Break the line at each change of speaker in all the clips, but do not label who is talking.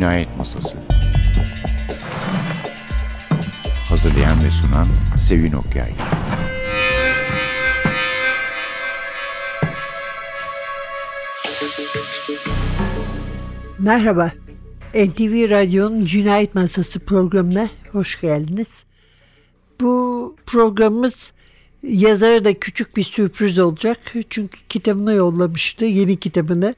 Cinayet Masası Hazırlayan ve sunan Sevin Okyay
Merhaba, NTV Radyo'nun Cinayet Masası programına hoş geldiniz. Bu programımız yazara da küçük bir sürpriz olacak. Çünkü kitabını yollamıştı, yeni kitabını.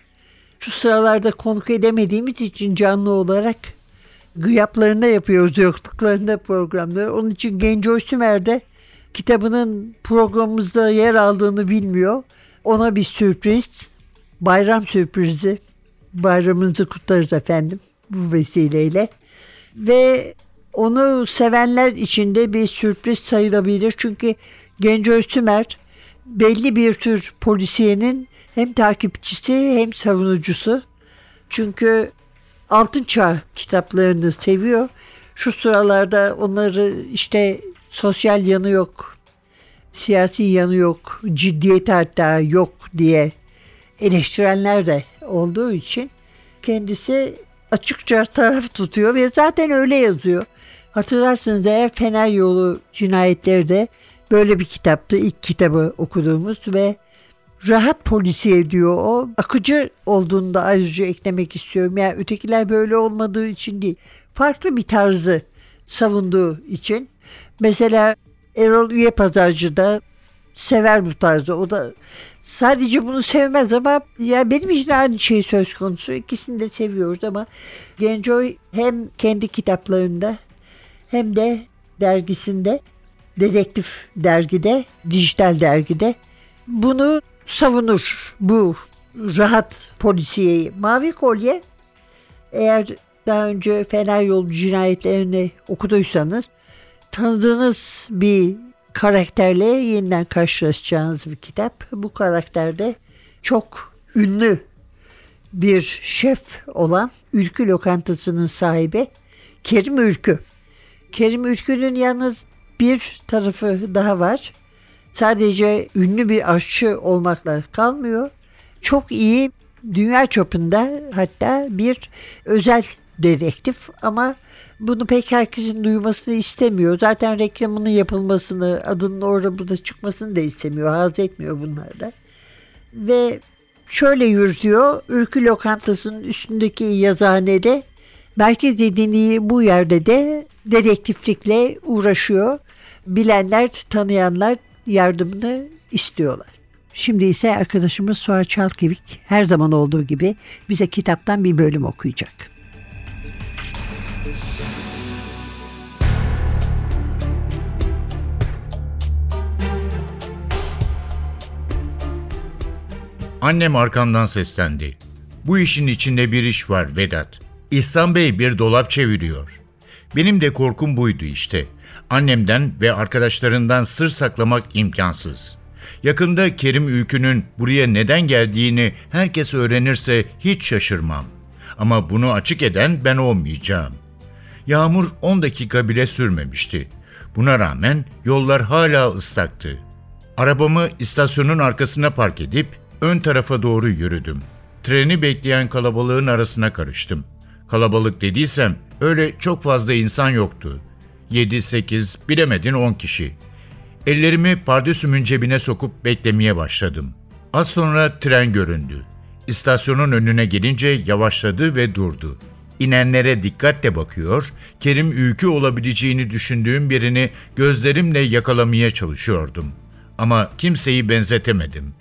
Şu sıralarda konuk edemediğimiz için canlı olarak gıyaplarında yapıyoruz yokluklarında programları. Onun için Genco Sümer de kitabının programımızda yer aldığını bilmiyor. Ona bir sürpriz, bayram sürprizi. Bayramınızı kutlarız efendim bu vesileyle. Ve onu sevenler için de bir sürpriz sayılabilir. Çünkü Genco Sümer belli bir tür polisiyenin hem takipçisi hem savunucusu. Çünkü Altın Çağ kitaplarını seviyor. Şu sıralarda onları işte sosyal yanı yok, siyasi yanı yok, ciddiyet hatta yok diye eleştirenler de olduğu için kendisi açıkça taraf tutuyor ve zaten öyle yazıyor. Hatırlarsınız eğer Fener Yolu cinayetleri de böyle bir kitaptı. ilk kitabı okuduğumuz ve rahat polisiye diyor o. Akıcı olduğunu da ayrıca eklemek istiyorum. Yani ötekiler böyle olmadığı için değil. Farklı bir tarzı savunduğu için. Mesela Erol Üye Pazarcı da sever bu tarzı. O da sadece bunu sevmez ama ya benim için aynı şey söz konusu. İkisini de seviyoruz ama Gencoy hem kendi kitaplarında hem de dergisinde, dedektif dergide, dijital dergide bunu savunur bu rahat polisiyeyi. Mavi Kolye eğer daha önce Fener Yolu cinayetlerini okuduysanız tanıdığınız bir karakterle yeniden karşılaşacağınız bir kitap. Bu karakterde çok ünlü bir şef olan Ülkü Lokantası'nın sahibi Kerim Ülkü. Kerim Ülkü'nün yalnız bir tarafı daha var sadece ünlü bir aşçı olmakla kalmıyor. Çok iyi dünya çapında hatta bir özel dedektif ama bunu pek herkesin duymasını istemiyor. Zaten reklamının yapılmasını, adının orada burada çıkmasını da istemiyor. Haz etmiyor bunlarda. Ve şöyle yürütüyor. Ülkü lokantasının üstündeki yazıhanede merkez edinliği bu yerde de dedektiflikle uğraşıyor. Bilenler, tanıyanlar yardımını istiyorlar. Şimdi ise arkadaşımız Suat Çalkevik her zaman olduğu gibi bize kitaptan bir bölüm okuyacak.
Annem arkamdan seslendi. Bu işin içinde bir iş var Vedat. İhsan Bey bir dolap çeviriyor. Benim de korkum buydu işte. Annemden ve arkadaşlarından sır saklamak imkansız. Yakında Kerim Ülkü'nün buraya neden geldiğini herkes öğrenirse hiç şaşırmam. Ama bunu açık eden ben olmayacağım. Yağmur 10 dakika bile sürmemişti. Buna rağmen yollar hala ıslaktı. Arabamı istasyonun arkasına park edip ön tarafa doğru yürüdüm. Treni bekleyen kalabalığın arasına karıştım. Kalabalık dediysem öyle çok fazla insan yoktu. 7-8 bilemedin 10 kişi. Ellerimi pardesümün cebine sokup beklemeye başladım. Az sonra tren göründü. İstasyonun önüne gelince yavaşladı ve durdu. İnenlere dikkatle bakıyor, Kerim Ülkü olabileceğini düşündüğüm birini gözlerimle yakalamaya çalışıyordum. Ama kimseyi benzetemedim.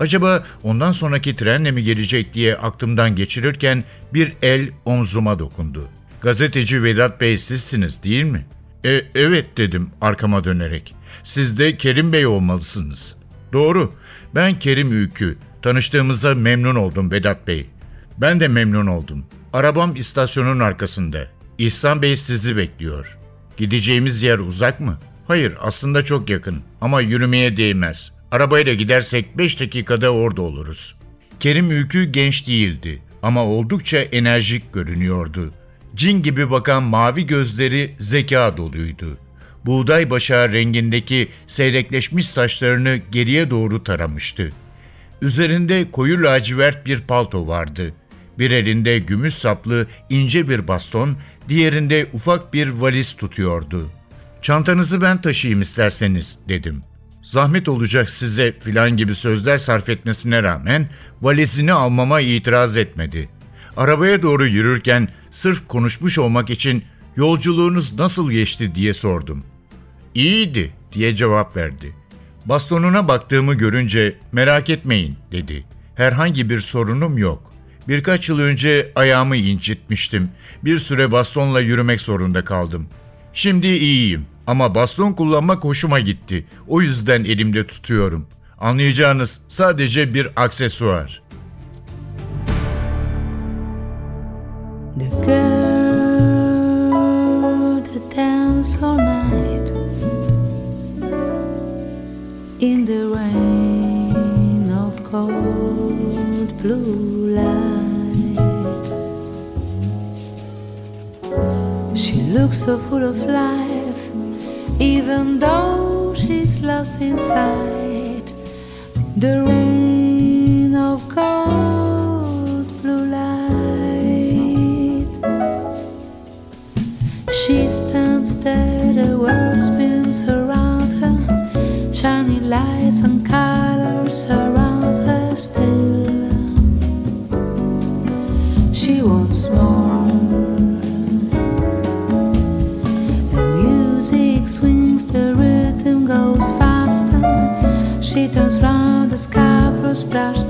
Acaba ondan sonraki trenle mi gelecek diye aklımdan geçirirken bir el omzuma dokundu. Gazeteci Vedat Bey sizsiniz değil mi? E, evet dedim arkama dönerek. Siz de Kerim Bey olmalısınız. Doğru. Ben Kerim Ülkü. Tanıştığımıza memnun oldum Vedat Bey. Ben de memnun oldum. Arabam istasyonun arkasında. İhsan Bey sizi bekliyor. Gideceğimiz yer uzak mı? Hayır, aslında çok yakın ama yürümeye değmez. Arabayla gidersek 5 dakikada orada oluruz. Kerim Ülkü genç değildi ama oldukça enerjik görünüyordu. Cin gibi bakan mavi gözleri zeka doluydu. Buğday başağı rengindeki seyrekleşmiş saçlarını geriye doğru taramıştı. Üzerinde koyu lacivert bir palto vardı. Bir elinde gümüş saplı ince bir baston, diğerinde ufak bir valiz tutuyordu. Çantanızı ben taşıyayım isterseniz dedim. Zahmet olacak size filan gibi sözler sarf etmesine rağmen valizini almama itiraz etmedi. Arabaya doğru yürürken sırf konuşmuş olmak için yolculuğunuz nasıl geçti diye sordum. İyiydi diye cevap verdi. Bastonuna baktığımı görünce merak etmeyin dedi. Herhangi bir sorunum yok. Birkaç yıl önce ayağımı incitmiştim. Bir süre bastonla yürümek zorunda kaldım. Şimdi iyiyim ama baston kullanmak hoşuma gitti. O yüzden elimde tutuyorum. Anlayacağınız sadece bir aksesuar.
The girl that danced all night in the rain of cold blue light. She looks so full of life, even though she's lost inside the rain the world spins around her, shiny lights and colors surround her still. She wants more. The music swings, the rhythm goes faster. She turns round, the sky brushed past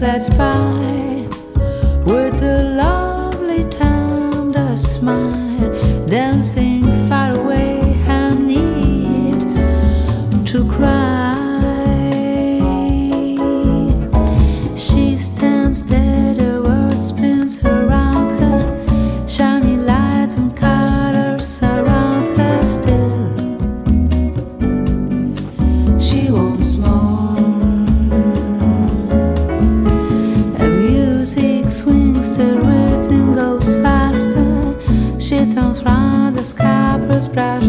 that's by. round as cabras para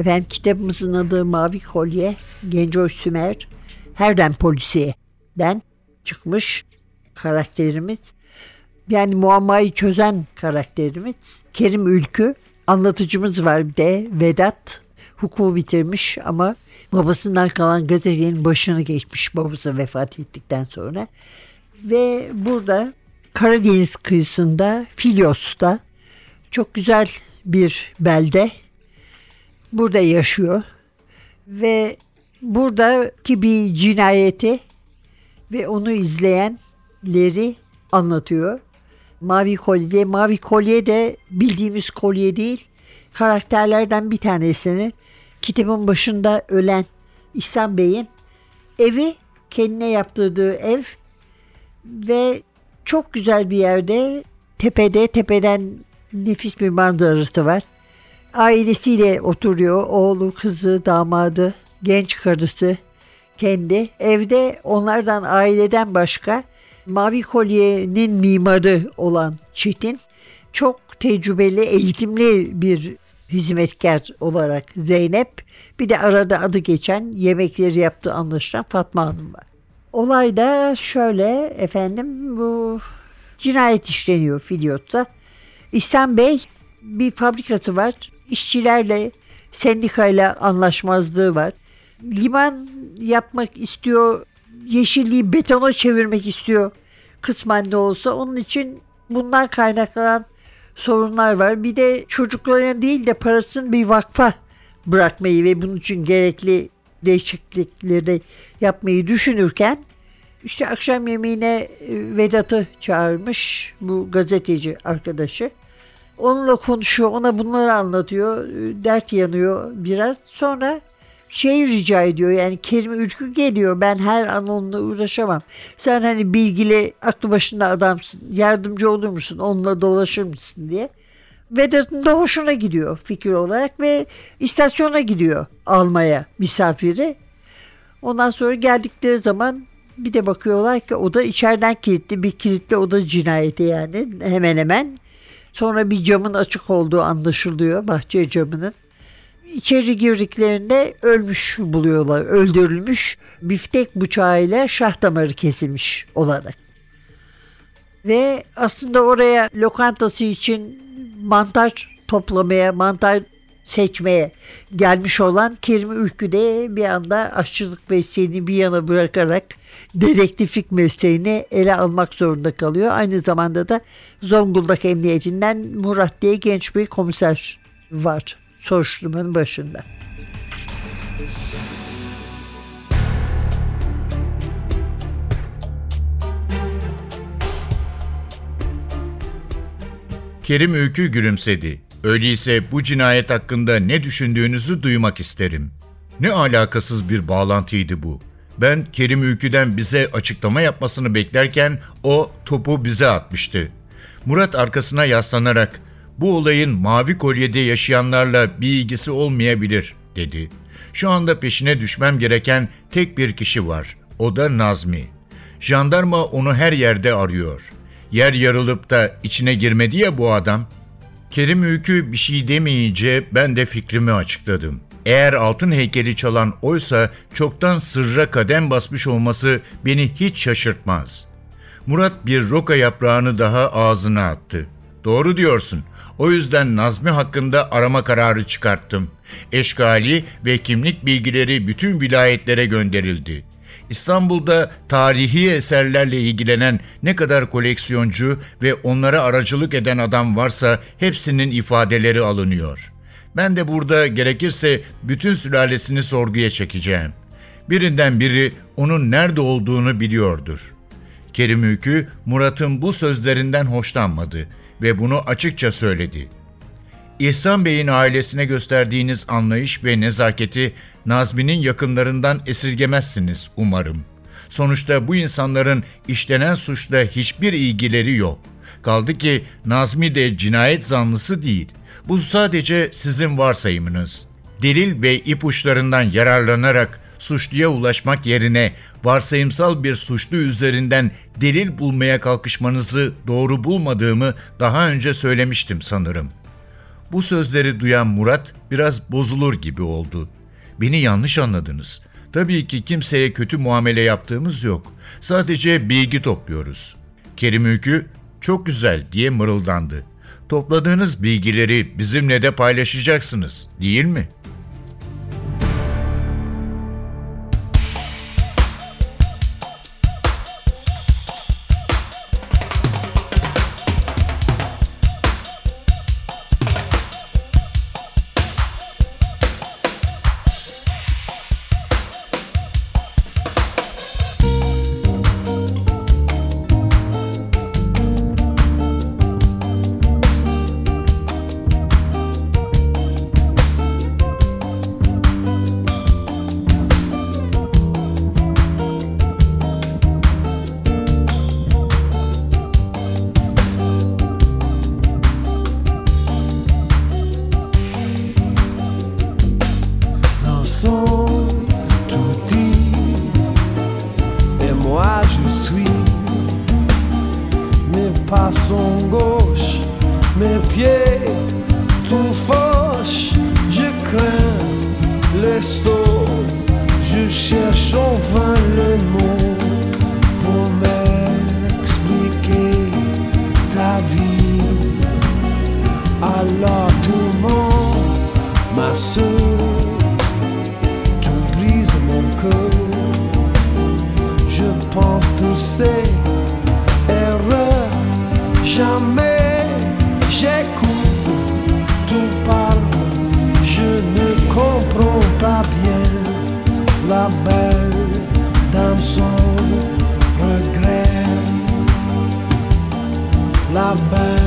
Efendim kitabımızın adı Mavi Kolye, Gencoy Sümer, Herden Polisiye'den çıkmış karakterimiz. Yani muammayı çözen karakterimiz. Kerim Ülkü, anlatıcımız var bir de Vedat. Hukuku bitirmiş ama babasından kalan gazetenin başını geçmiş babası vefat ettikten sonra. Ve burada Karadeniz kıyısında Filyos'ta çok güzel bir belde burada yaşıyor ve buradaki bir cinayeti ve onu izleyenleri anlatıyor. Mavi kolye, mavi kolye de bildiğimiz kolye değil. Karakterlerden bir tanesini kitabın başında ölen İhsan Bey'in evi kendine yaptırdığı ev ve çok güzel bir yerde tepede tepeden nefis bir manzarası var. Ailesiyle oturuyor. Oğlu, kızı, damadı, genç karısı, kendi. Evde onlardan aileden başka Mavi Kolye'nin mimarı olan Çetin çok tecrübeli, eğitimli bir hizmetkar olarak Zeynep. Bir de arada adı geçen yemekleri yaptığı anlaşılan Fatma Hanım var. Olay da şöyle efendim bu cinayet işleniyor Filyot'ta. İhsan Bey bir fabrikası var. İşçilerle sendikayla anlaşmazlığı var. Liman yapmak istiyor. Yeşilliği betona çevirmek istiyor. Kısmen de olsa. Onun için bundan kaynaklanan sorunlar var. Bir de çocuklarına değil de parasını bir vakfa bırakmayı ve bunun için gerekli değişiklikleri yapmayı düşünürken işte akşam yemeğine e, Vedat'ı çağırmış bu gazeteci arkadaşı. Onunla konuşuyor, ona bunları anlatıyor. e, Dert yanıyor biraz. Sonra şey rica ediyor yani Kerim Ülkü geliyor ben her an onunla uğraşamam. Sen hani bilgili aklı başında adamsın yardımcı olur musun onunla dolaşır mısın diye. Vedat'ın da hoşuna gidiyor fikir olarak ve istasyona gidiyor almaya misafiri. Ondan sonra geldikleri zaman bir de bakıyorlar ki oda içeriden kilitli bir kilitli oda cinayeti yani hemen hemen. Sonra bir camın açık olduğu anlaşılıyor bahçe camının. İçeri girdiklerinde ölmüş buluyorlar, öldürülmüş biftek bıçağıyla şah damarı kesilmiş olarak. Ve aslında oraya lokantası için mantar toplamaya, mantar seçmeye gelmiş olan Kerim Ülkü de bir anda aşçılık mesleğini bir yana bırakarak dedektiflik mesleğini ele almak zorunda kalıyor. Aynı zamanda da Zonguldak Emniyetinden Murat diye genç bir komiser var soruşturmanın başında.
Kerim Öykü gülümsedi. Öyleyse bu cinayet hakkında ne düşündüğünüzü duymak isterim. Ne alakasız bir bağlantıydı bu. Ben Kerim Öykü'den bize açıklama yapmasını beklerken o topu bize atmıştı. Murat arkasına yaslanarak bu olayın mavi kolyede yaşayanlarla bir ilgisi olmayabilir dedi. Şu anda peşine düşmem gereken tek bir kişi var. O da Nazmi. Jandarma onu her yerde arıyor. Yer yarılıp da içine girmedi ya bu adam. Kerim Öykü bir şey demeyince ben de fikrimi açıkladım. Eğer altın heykeli çalan oysa çoktan sırra kadem basmış olması beni hiç şaşırtmaz. Murat bir roka yaprağını daha ağzına attı. Doğru diyorsun. O yüzden Nazmi hakkında arama kararı çıkarttım. Eşgali ve kimlik bilgileri bütün vilayetlere gönderildi. İstanbul'da tarihi eserlerle ilgilenen ne kadar koleksiyoncu ve onlara aracılık eden adam varsa hepsinin ifadeleri alınıyor. Ben de burada gerekirse bütün sülalesini sorguya çekeceğim. Birinden biri onun nerede olduğunu biliyordur. Kerim Ülkü Murat'ın bu sözlerinden hoşlanmadı ve bunu açıkça söyledi. İhsan Bey'in ailesine gösterdiğiniz anlayış ve nezaketi Nazmi'nin yakınlarından esirgemezsiniz umarım. Sonuçta bu insanların işlenen suçla hiçbir ilgileri yok. Kaldı ki Nazmi de cinayet zanlısı değil. Bu sadece sizin varsayımınız. Delil ve ipuçlarından yararlanarak suçluya ulaşmak yerine varsayımsal bir suçlu üzerinden delil bulmaya kalkışmanızı doğru bulmadığımı daha önce söylemiştim sanırım. Bu sözleri duyan Murat biraz bozulur gibi oldu. Beni yanlış anladınız. Tabii ki kimseye kötü muamele yaptığımız yok. Sadece bilgi topluyoruz. Kerim Ülkü çok güzel diye mırıldandı. Topladığınız bilgileri bizimle de paylaşacaksınız, değil mi?''
moi je suis. Mes pas sont gauches, mes pieds tout fauches. Je crains les sauts, je cherche enfin les mots. la belle.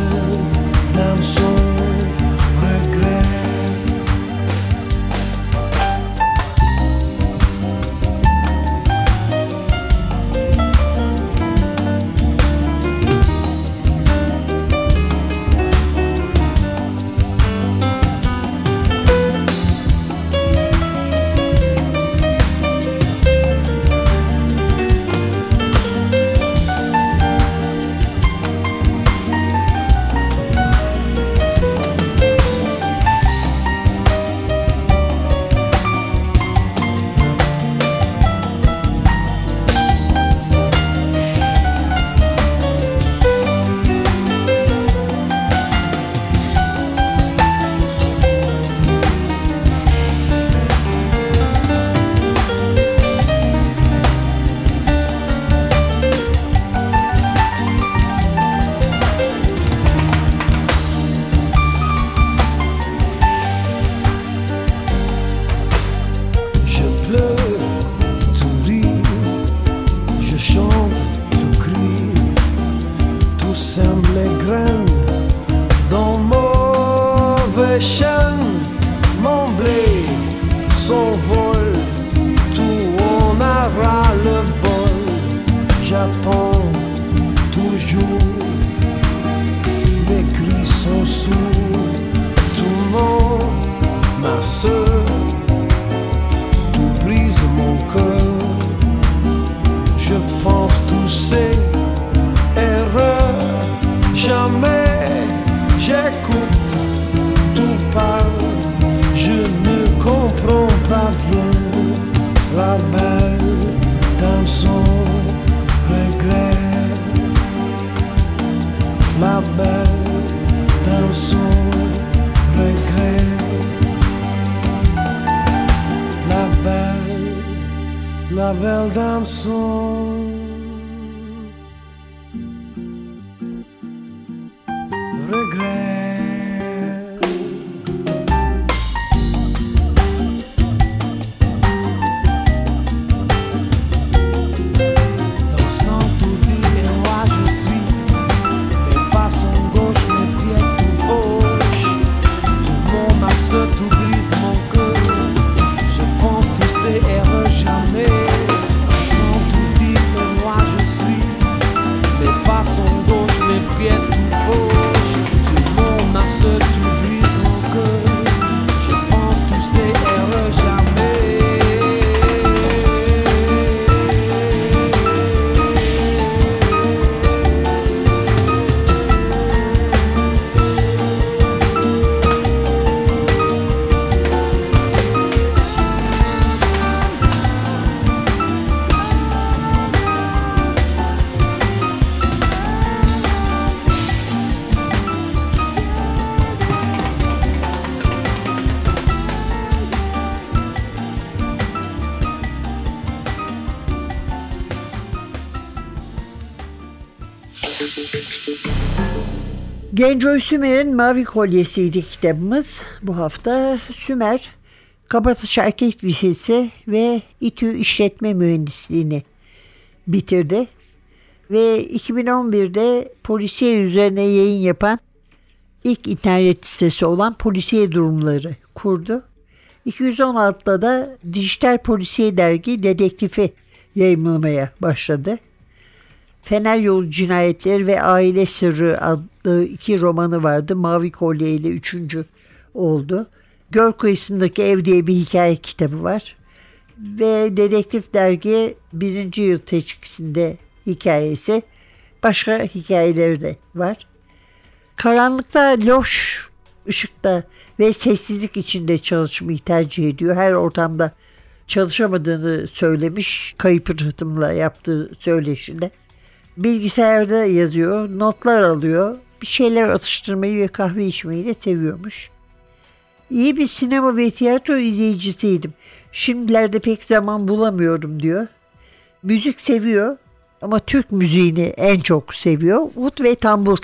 Gencoy Sümer'in Mavi Kolyesi'ydi kitabımız. Bu hafta Sümer, Kabataş Erkek Lisesi ve İTÜ İşletme Mühendisliğini bitirdi. Ve 2011'de polisiye üzerine yayın yapan ilk internet sitesi olan Polisiye Durumları kurdu. 216'da da Dijital Polisiye Dergi Dedektifi yayınlamaya başladı. Fener Yolu Cinayetleri ve Aile Sırrı adlı iki romanı vardı. Mavi Kolye ile üçüncü oldu. Göl Kıyısındaki Ev diye bir hikaye kitabı var. Ve Dedektif Dergi birinci yıl teşkisinde hikayesi. Başka hikayeleri de var. Karanlıkta loş ışıkta ve sessizlik içinde çalışmayı tercih ediyor. Her ortamda çalışamadığını söylemiş kayıp rıhtımla yaptığı söyleşinde. Bilgisayarda yazıyor, notlar alıyor, bir şeyler atıştırmayı ve kahve içmeyi de seviyormuş. İyi bir sinema ve tiyatro izleyicisiydim. Şimdilerde pek zaman bulamıyorum diyor. Müzik seviyor ama Türk müziğini en çok seviyor. Ud ve tambur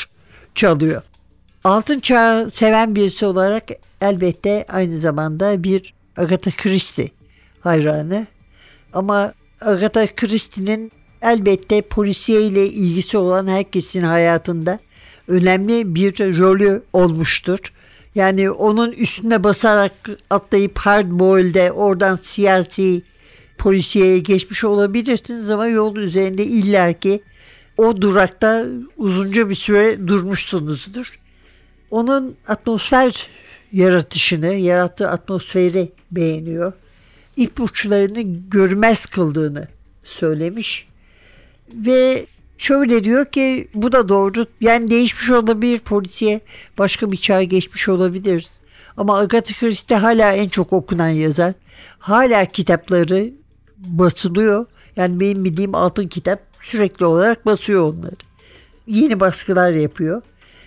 çalıyor. Altın Çağ seven birisi olarak elbette aynı zamanda bir Agatha Christie hayranı. Ama Agatha Christie'nin elbette polisiye ile ilgisi olan herkesin hayatında önemli bir rolü olmuştur. Yani onun üstüne basarak atlayıp hardboil'de oradan siyasi polisiyeye geçmiş olabilirsiniz ama yol üzerinde illaki o durakta uzunca bir süre durmuşsunuzdur. Onun atmosfer yaratışını, yarattığı atmosferi beğeniyor. İpuçlarını görmez kıldığını söylemiş. Ve şöyle diyor ki bu da doğru. Yani değişmiş olabilir polisiye. Başka bir çağ geçmiş olabiliriz. Ama Agatha Christie hala en çok okunan yazar. Hala kitapları basılıyor. Yani benim bildiğim altın kitap sürekli olarak basıyor onları. Yeni baskılar yapıyor.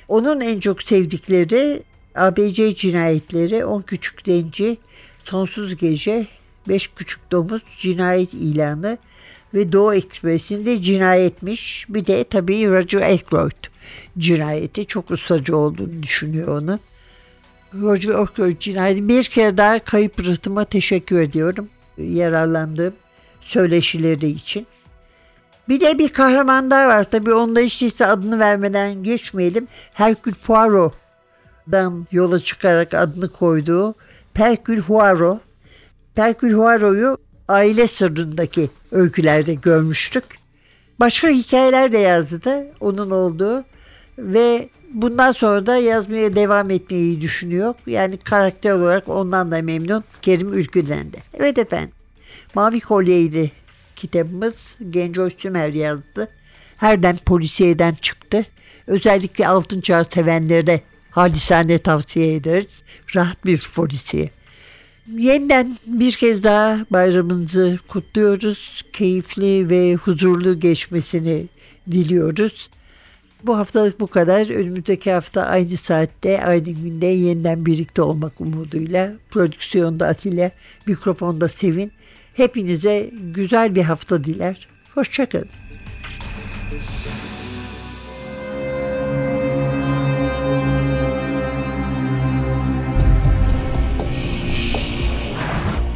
Onun en çok sevdikleri ABC cinayetleri, 10 küçük denci, sonsuz gece, 5 küçük domuz, cinayet ilanı ve Doğu Ekspresi'nde cinayetmiş. Bir de tabii Roger Ackroyd cinayeti. Çok ustacı olduğunu düşünüyor onu. Roger Ackroyd cinayeti. Bir kere daha kayıp rıhtıma teşekkür ediyorum. Yararlandığım söyleşileri için. Bir de bir kahraman daha var. Tabii onda hiç değilse adını vermeden geçmeyelim. Hercule Poirot'dan yola çıkarak adını koyduğu Hercule Poirot. Hercule Poirot'u aile sırrındaki öykülerde görmüştük. Başka hikayeler de yazdı da onun olduğu ve bundan sonra da yazmaya devam etmeyi düşünüyor. Yani karakter olarak ondan da memnun Kerim Ülkü'den de. Evet efendim. Mavi Kolyeydi kitabımız Genco Sümer yazdı. Herden polisiyeden çıktı. Özellikle altın çağ sevenlere hadisane tavsiye ederiz. Rahat bir polisiye. Yeniden bir kez daha bayramınızı kutluyoruz. Keyifli ve huzurlu geçmesini diliyoruz. Bu haftalık bu kadar. Önümüzdeki hafta aynı saatte, aynı günde yeniden birlikte olmak umuduyla. Prodüksiyonda Atilla, mikrofonda Sevin. Hepinize güzel bir hafta diler. Hoşçakalın.